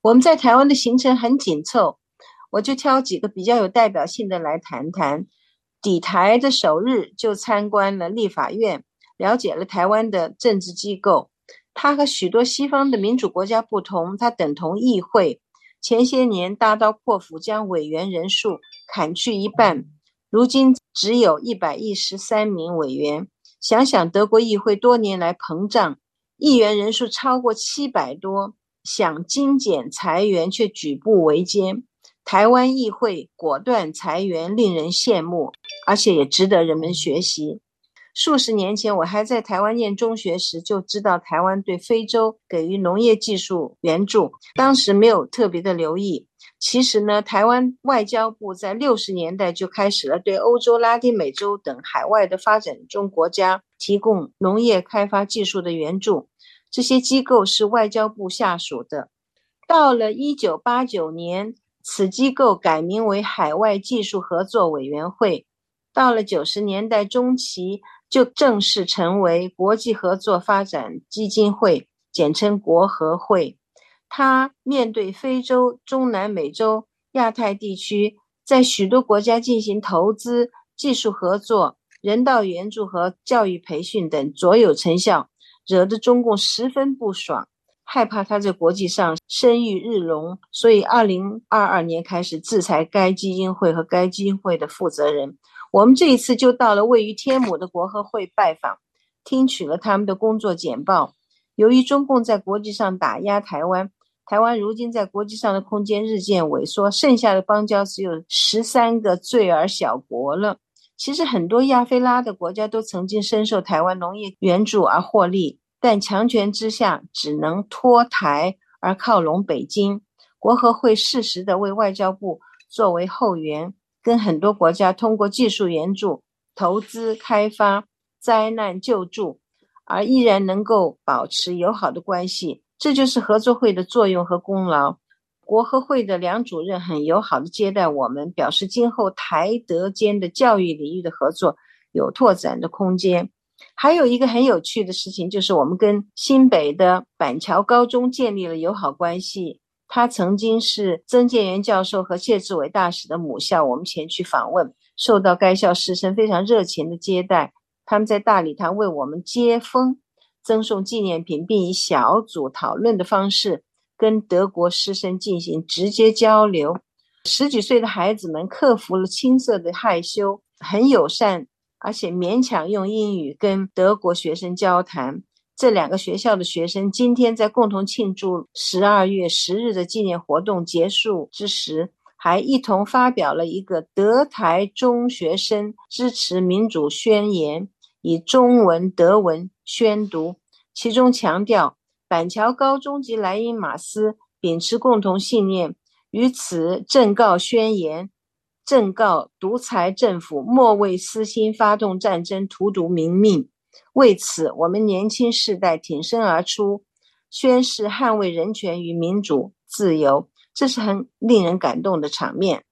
我们在台湾的行程很紧凑，我就挑几个比较有代表性的来谈谈。抵台的首日就参观了立法院，了解了台湾的政治机构。它和许多西方的民主国家不同，它等同议会。前些年大刀阔斧将委员人数砍去一半，如今只有一百一十三名委员。想想德国议会多年来膨胀，议员人数超过七百多，想精简裁员却举步维艰。台湾议会果断裁员，令人羡慕，而且也值得人们学习。数十年前，我还在台湾念中学时，就知道台湾对非洲给予农业技术援助，当时没有特别的留意。其实呢，台湾外交部在六十年代就开始了对欧洲、拉丁美洲等海外的发展中国家提供农业开发技术的援助，这些机构是外交部下属的。到了一九八九年。此机构改名为海外技术合作委员会，到了九十年代中期，就正式成为国际合作发展基金会，简称国合会。它面对非洲、中南美洲、亚太地区，在许多国家进行投资、技术合作、人道援助和教育培训等，卓有成效，惹得中共十分不爽。害怕他在国际上声誉日隆，所以二零二二年开始制裁该基金会和该基金会的负责人。我们这一次就到了位于天母的国合会拜访，听取了他们的工作简报。由于中共在国际上打压台湾，台湾如今在国际上的空间日渐萎缩，剩下的邦交只有十三个罪儿小国了。其实很多亚非拉的国家都曾经深受台湾农业援助而获利。但强权之下，只能脱台而靠拢北京。国合会适时的为外交部作为后援，跟很多国家通过技术援助、投资开发、灾难救助，而依然能够保持友好的关系。这就是合作会的作用和功劳。国合会的梁主任很友好的接待我们，表示今后台德间的教育领域的合作有拓展的空间。还有一个很有趣的事情，就是我们跟新北的板桥高中建立了友好关系。他曾经是曾建元教授和谢志伟大使的母校，我们前去访问，受到该校师生非常热情的接待。他们在大礼堂为我们接风，赠送纪念品，并以小组讨论的方式跟德国师生进行直接交流。十几岁的孩子们克服了青涩的害羞，很友善。而且勉强用英语跟德国学生交谈。这两个学校的学生今天在共同庆祝十二月十日的纪念活动结束之时，还一同发表了一个德台中学生支持民主宣言，以中文、德文宣读，其中强调板桥高中及莱茵马斯秉持共同信念，于此正告宣言。正告独裁政府莫为私心发动战争，荼毒民命。为此，我们年轻世代挺身而出，宣誓捍卫人权与民主自由。这是很令人感动的场面。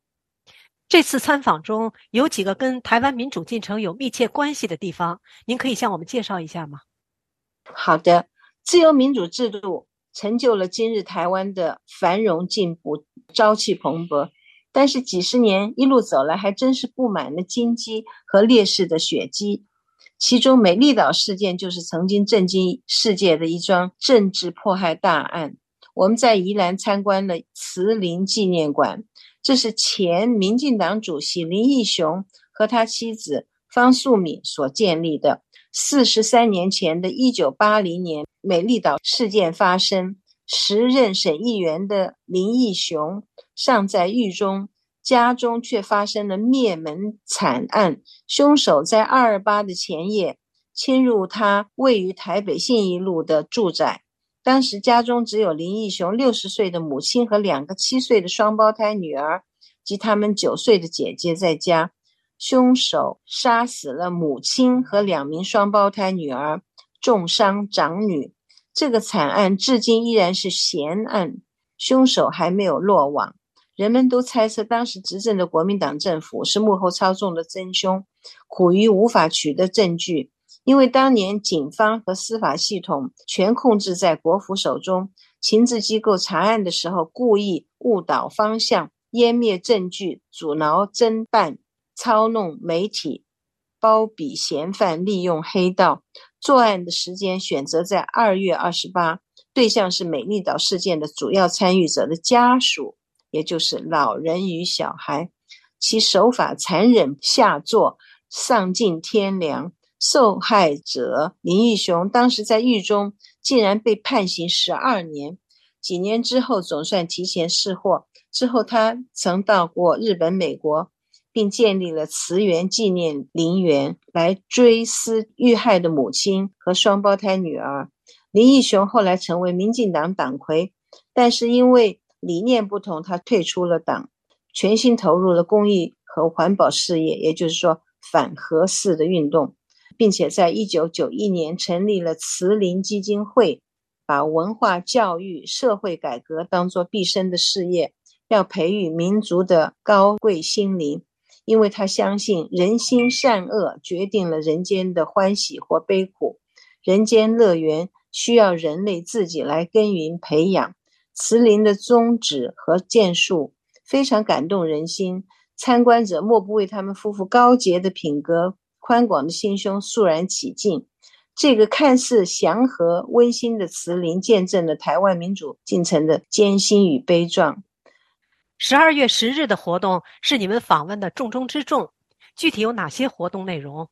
这次参访中有几个跟台湾民主进程有密切关系的地方，您可以向我们介绍一下吗？好的，自由民主制度成就了今日台湾的繁荣进步。朝气蓬勃。但是几十年一路走来，还真是布满了荆棘和烈士的血迹。其中，美丽岛事件就是曾经震惊世界的一桩政治迫害大案。我们在宜兰参观了慈林纪念馆，这是前民进党主席林义雄和他妻子方素敏所建立的。四十三年前的一九八零年，美丽岛事件发生。时任省议员的林义雄尚在狱中，家中却发生了灭门惨案。凶手在二二八的前夜侵入他位于台北信义路的住宅，当时家中只有林义雄六十岁的母亲和两个七岁的双胞胎女儿及他们九岁的姐姐在家。凶手杀死了母亲和两名双胞胎女儿，重伤长女。这个惨案至今依然是悬案，凶手还没有落网。人们都猜测，当时执政的国民党政府是幕后操纵的真凶，苦于无法取得证据。因为当年警方和司法系统全控制在国府手中，情治机构查案的时候故意误导方向、湮灭证据、阻挠侦办、操弄媒体、包庇嫌犯、利用黑道。作案的时间选择在二月二十八，对象是美丽岛事件的主要参与者的家属，也就是老人与小孩。其手法残忍下作，丧尽天良。受害者林义雄当时在狱中，竟然被判刑十二年。几年之后，总算提前释获。之后，他曾到过日本、美国。并建立了慈园纪念陵园，来追思遇害的母亲和双胞胎女儿林义雄。后来成为民进党党魁，但是因为理念不同，他退出了党，全心投入了公益和环保事业，也就是说反核四的运动，并且在一九九一年成立了慈林基金会，把文化教育、社会改革当作毕生的事业，要培育民族的高贵心灵。因为他相信人心善恶决定了人间的欢喜或悲苦，人间乐园需要人类自己来耕耘培养。慈林的宗旨和建树非常感动人心，参观者莫不为他们夫妇高洁的品格、宽广的心胸肃然起敬。这个看似祥和温馨的慈林，见证了台湾民主进程的艰辛与悲壮。十二月十日的活动是你们访问的重中之重，具体有哪些活动内容？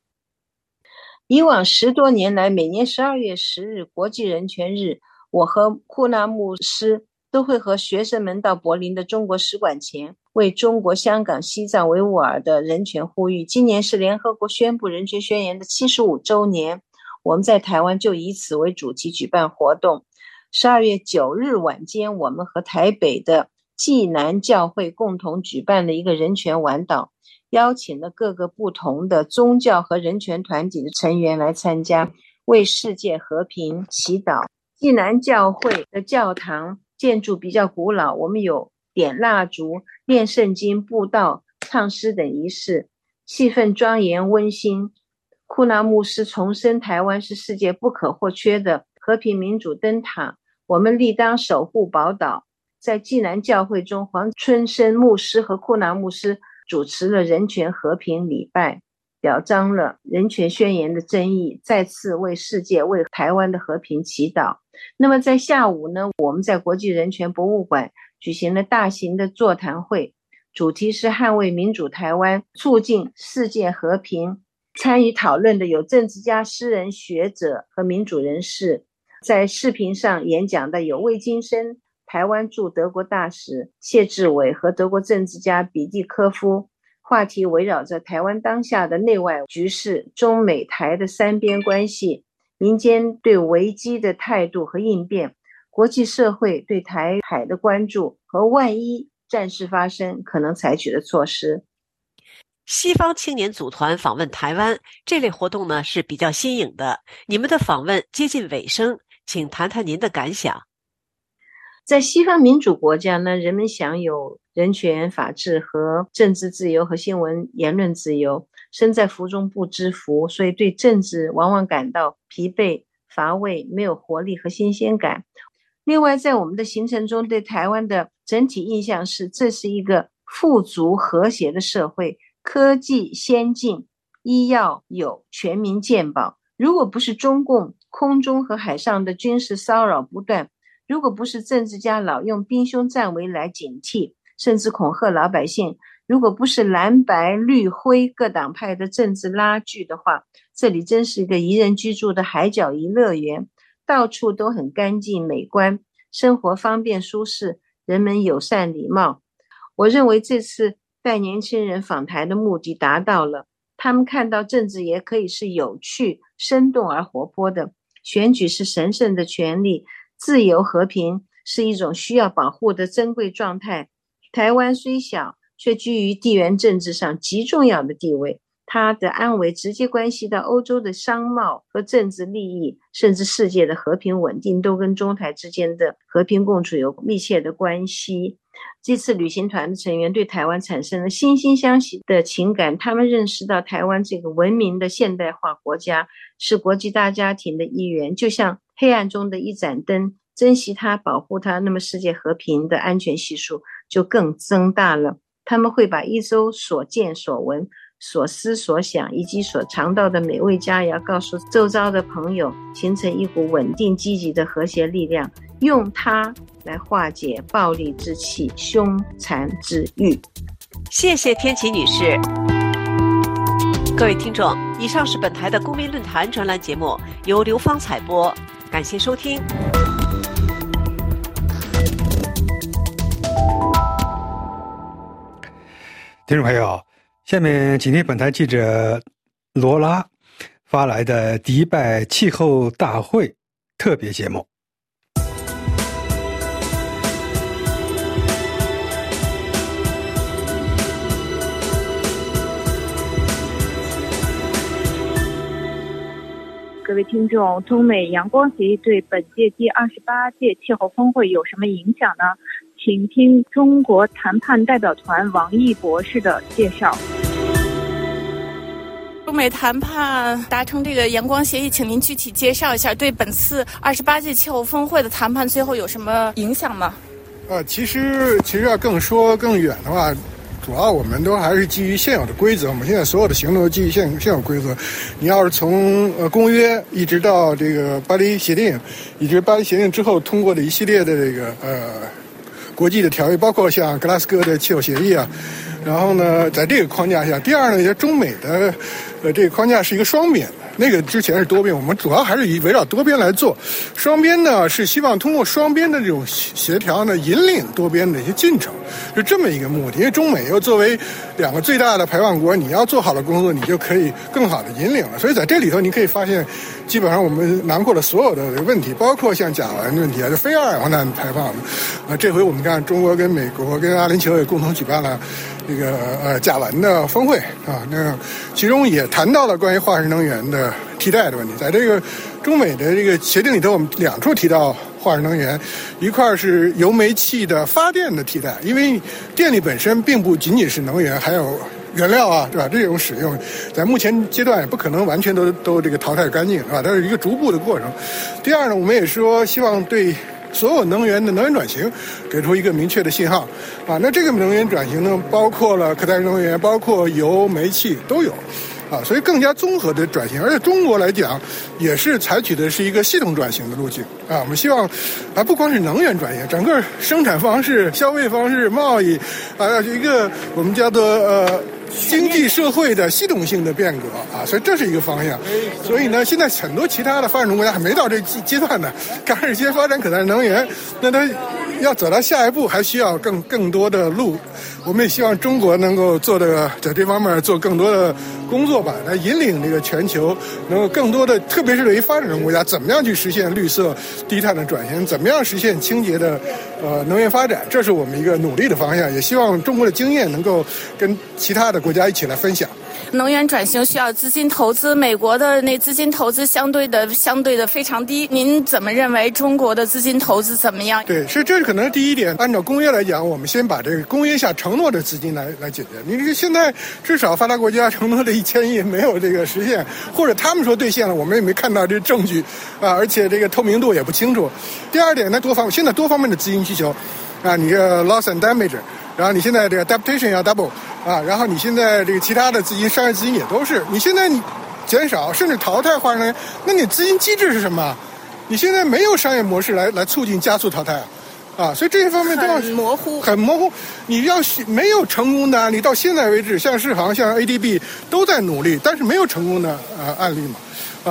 以往十多年来，每年十二月十日国际人权日，我和库纳牧师都会和学生们到柏林的中国使馆前，为中国香港、西藏、维吾尔的人权呼吁。今年是联合国宣布人权宣言的七十五周年，我们在台湾就以此为主题举办活动。十二月九日晚间，我们和台北的。济南教会共同举办了一个人权晚祷，邀请了各个不同的宗教和人权团体的成员来参加，为世界和平祈祷。济南教会的教堂建筑比较古老，我们有点蜡烛、念圣经、布道、唱诗等仪式，气氛庄严温馨。库纳牧师重申，台湾是世界不可或缺的和平民主灯塔，我们力当守护宝岛。在济南教会中，黄春生牧师和库纳牧师主持了人权和平礼拜，表彰了人权宣言的争议，再次为世界、为台湾的和平祈祷。那么在下午呢，我们在国际人权博物馆举行了大型的座谈会，主题是捍卫民主台湾，促进世界和平。参与讨论的有政治家、诗人、学者和民主人士。在视频上演讲的有魏金生。台湾驻德国大使谢志伟和德国政治家比蒂科夫，话题围绕着台湾当下的内外局势、中美台的三边关系、民间对危机的态度和应变、国际社会对台海的关注和万一战事发生可能采取的措施。西方青年组团访问台湾这类活动呢是比较新颖的，你们的访问接近尾声，请谈谈您的感想。在西方民主国家呢，人们享有人权、法治和政治自由和新闻言论自由，身在福中不知福，所以对政治往往感到疲惫、乏味、没有活力和新鲜感。另外，在我们的行程中，对台湾的整体印象是，这是一个富足和谐的社会，科技先进，医药有，全民健保。如果不是中共空中和海上的军事骚扰不断，如果不是政治家老用兵凶战危来警惕，甚至恐吓老百姓，如果不是蓝白绿灰各党派的政治拉锯的话，这里真是一个宜人居住的海角一乐园。到处都很干净美观，生活方便舒适，人们友善礼貌。我认为这次带年轻人访台的目的达到了。他们看到政治也可以是有趣、生动而活泼的。选举是神圣的权利，自由和平是一种需要保护的珍贵状态。台湾虽小，却居于地缘政治上极重要的地位。它的安危直接关系到欧洲的商贸和政治利益，甚至世界的和平稳定都跟中台之间的和平共处有密切的关系。这次旅行团的成员对台湾产生了惺惺相惜的情感，他们认识到台湾这个文明的现代化国家是国际大家庭的一员，就像黑暗中的一盏灯，珍惜它，保护它，那么世界和平的安全系数就更增大了。他们会把一周所见所闻。所思所想以及所尝到的美味佳肴，告诉周遭的朋友，形成一股稳定、积极的和谐力量，用它来化解暴力之气、凶残之欲。谢谢天琪女士。各位听众，以上是本台的公民论坛专栏节目，由刘芳采播，感谢收听。听众朋友。下面，请听本台记者罗拉发来的迪拜气候大会特别节目。各位听众，中美阳光协议对本届第二十八届气候峰会有什么影响呢？请听中国谈判代表团王毅博士的介绍。中美谈判达成这个阳光协议，请您具体介绍一下，对本次二十八届气候峰会的谈判最后有什么影响吗？呃，其实其实要更说更远的话，主要我们都还是基于现有的规则。我们现在所有的行动都基于现现有规则。你要是从呃公约一直到这个巴黎协定，以及巴黎协定之后通过的一系列的这个呃。国际的条约，包括像格拉斯哥的气候协议啊，然后呢，在这个框架下，第二呢，也中美的，呃，这个框架是一个双边。那个之前是多边，我们主要还是以围绕多边来做。双边呢是希望通过双边的这种协调呢，引领多边的一些进程，是这么一个目的。因为中美又作为两个最大的排放国，你要做好了工作，你就可以更好的引领了。所以在这里头，你可以发现，基本上我们囊括了所有的问题，包括像甲烷问题啊，就非二氧化碳排放的。啊，这回我们看中国跟美国跟阿联酋也共同举办了。这个呃甲烷的峰会啊，那其中也谈到了关于化石能源的替代的问题。在这个中美的这个协定里头，我们两处提到化石能源，一块是油煤气的发电的替代，因为电力本身并不仅仅是能源，还有原料啊，对吧？这种使用在目前阶段也不可能完全都都这个淘汰干净，是吧？它是一个逐步的过程。第二呢，我们也说希望对。所有能源的能源转型，给出一个明确的信号，啊，那这个能源转型呢，包括了可再生能源，包括油、煤气都有，啊，所以更加综合的转型。而且中国来讲，也是采取的是一个系统转型的路径，啊，我们希望，啊，不光是能源转型，整个生产方式、消费方式、贸易，啊，一个我们叫做呃。经济社会的系统性的变革啊，所以这是一个方向。所以呢，现在很多其他的发展中国家还没到这阶阶段呢，刚开始先发展可再生能源，那它要走到下一步还需要更更多的路。我们也希望中国能够做的在这方面做更多的工作吧，来引领这个全球，能够更多的，特别是对于发展中国家，怎么样去实现绿色低碳的转型，怎么样实现清洁的呃能源发展，这是我们一个努力的方向。也希望中国的经验能够跟其他的国家一起来分享。能源转型需要资金投资，美国的那资金投资相对的相对的非常低。您怎么认为中国的资金投资怎么样？对，是这是可能是第一点。按照公约来讲，我们先把这个公约下承诺的资金来来解决。你这个现在至少发达国家承诺的千亿没有这个实现，或者他们说兑现了，我们也没看到这证据啊，而且这个透明度也不清楚。第二点呢，多方现在多方面的资金需求啊，你这 loss and damage，然后你现在这个 adaptation 要 double 啊，然后你现在这个其他的资金商业资金也都是，你现在你减少甚至淘汰化呢，那你资金机制是什么？你现在没有商业模式来来促进加速淘汰，所以这些方面都要很模糊，很模糊。你要没有成功的案例，到现在为止，像世行、像 ADB 都在努力，但是没有成功的呃案例嘛，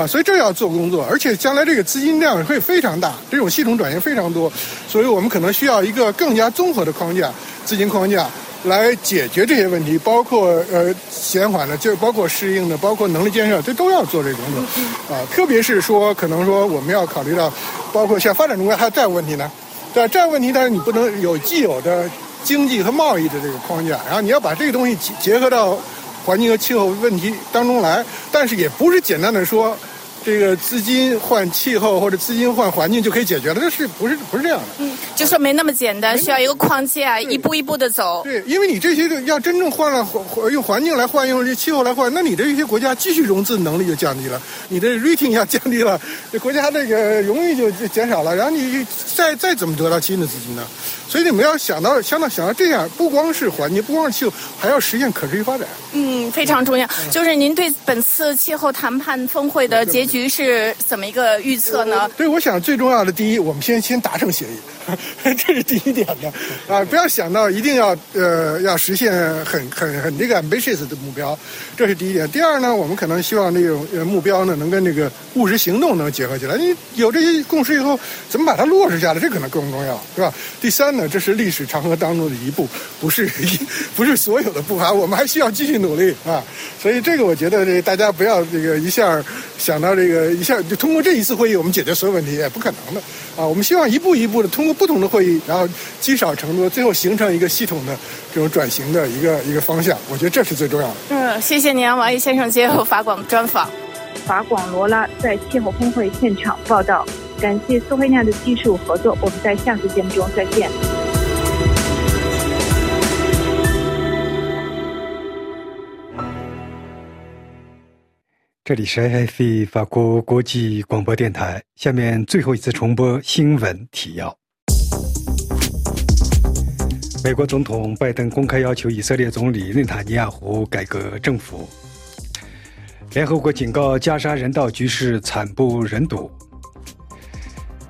啊，所以这要做工作，而且将来这个资金量会非常大，这种系统转型非常多，所以我们可能需要一个更加综合的框架，资金框架。来解决这些问题，包括呃减缓的，就包括适应的，包括能力建设，这都要做这工作啊。特别是说，可能说我们要考虑到，包括像发展中国家还有债务问题呢，对这样问题，但是你不能有既有的经济和贸易的这个框架，然后你要把这个东西结结合到环境和气候问题当中来，但是也不是简单的说。这个资金换气候或者资金换环境就可以解决了，这是不是不是这样的？嗯，就说没那么简单，需要一个框架，一步一步的走。对，因为你这些要真正换了环用环境来换，用这气候来换，那你的一些国家继续融资能力就降低了，你的 rating 要降低了，这国家这个荣誉就减少了，然后你再再怎么得到新的资金呢？所以你们要想到，想到想到这样，不光是环境，不光是气候，还要实现可持续发展。嗯，非常重要。就是您对本次气候谈判峰会的结局局是怎么一个预测呢？对，我想最重要的第一，我们先先达成协议，这是第一点的啊！不要想到一定要呃要实现很很很这个 ambitious 的目标，这是第一点。第二呢，我们可能希望这种目标呢能跟这个务实行动能结合起来。你有这些共识以后，怎么把它落实下来，这可能更重要，是吧？第三呢？这是历史长河当中的一步，不是一 不是所有的步伐，我们还需要继续努力啊！所以这个我觉得，这大家不要这个一下想到这个一下就通过这一次会议我们解决所有问题，也不可能的啊！我们希望一步一步的通过不同的会议，然后积少成多，最后形成一个系统的这种转型的一个一个方向。我觉得这是最重要的。嗯，谢谢您，王毅先生接受法广专访。法广罗拉在气候峰会现场报道。感谢苏菲亚的技术合作，我们在下次节目中再见。这里是 IFE 法国国际广播电台，下面最后一次重播新闻提要：美国总统拜登公开要求以色列总理内塔尼亚胡改革政府；联合国警告加沙人道局势惨不忍睹。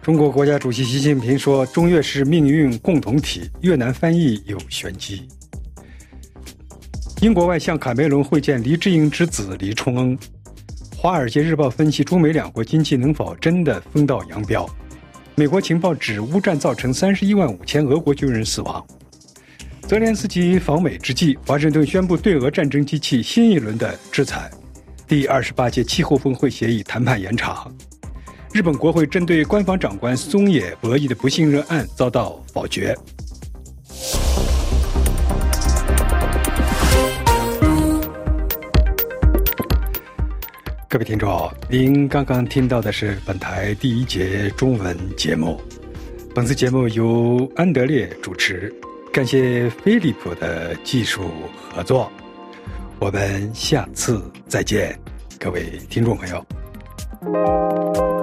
中国国家主席习近平说：“中越是命运共同体，越南翻译有玄机。”英国外相卡梅伦会见黎智英之子黎冲恩。《华尔街日报》分析，中美两国经济能否真的分道扬镳？美国情报指，乌战造成三十一万五千俄国军人死亡。泽连斯基访美之际，华盛顿宣布对俄战争机器新一轮的制裁。第二十八届气候峰会协议谈判延长。日本国会针对官方长官松野博弈的不信任案遭到否决。各位听众，您刚刚听到的是本台第一节中文节目。本次节目由安德烈主持，感谢飞利浦的技术合作。我们下次再见，各位听众朋友。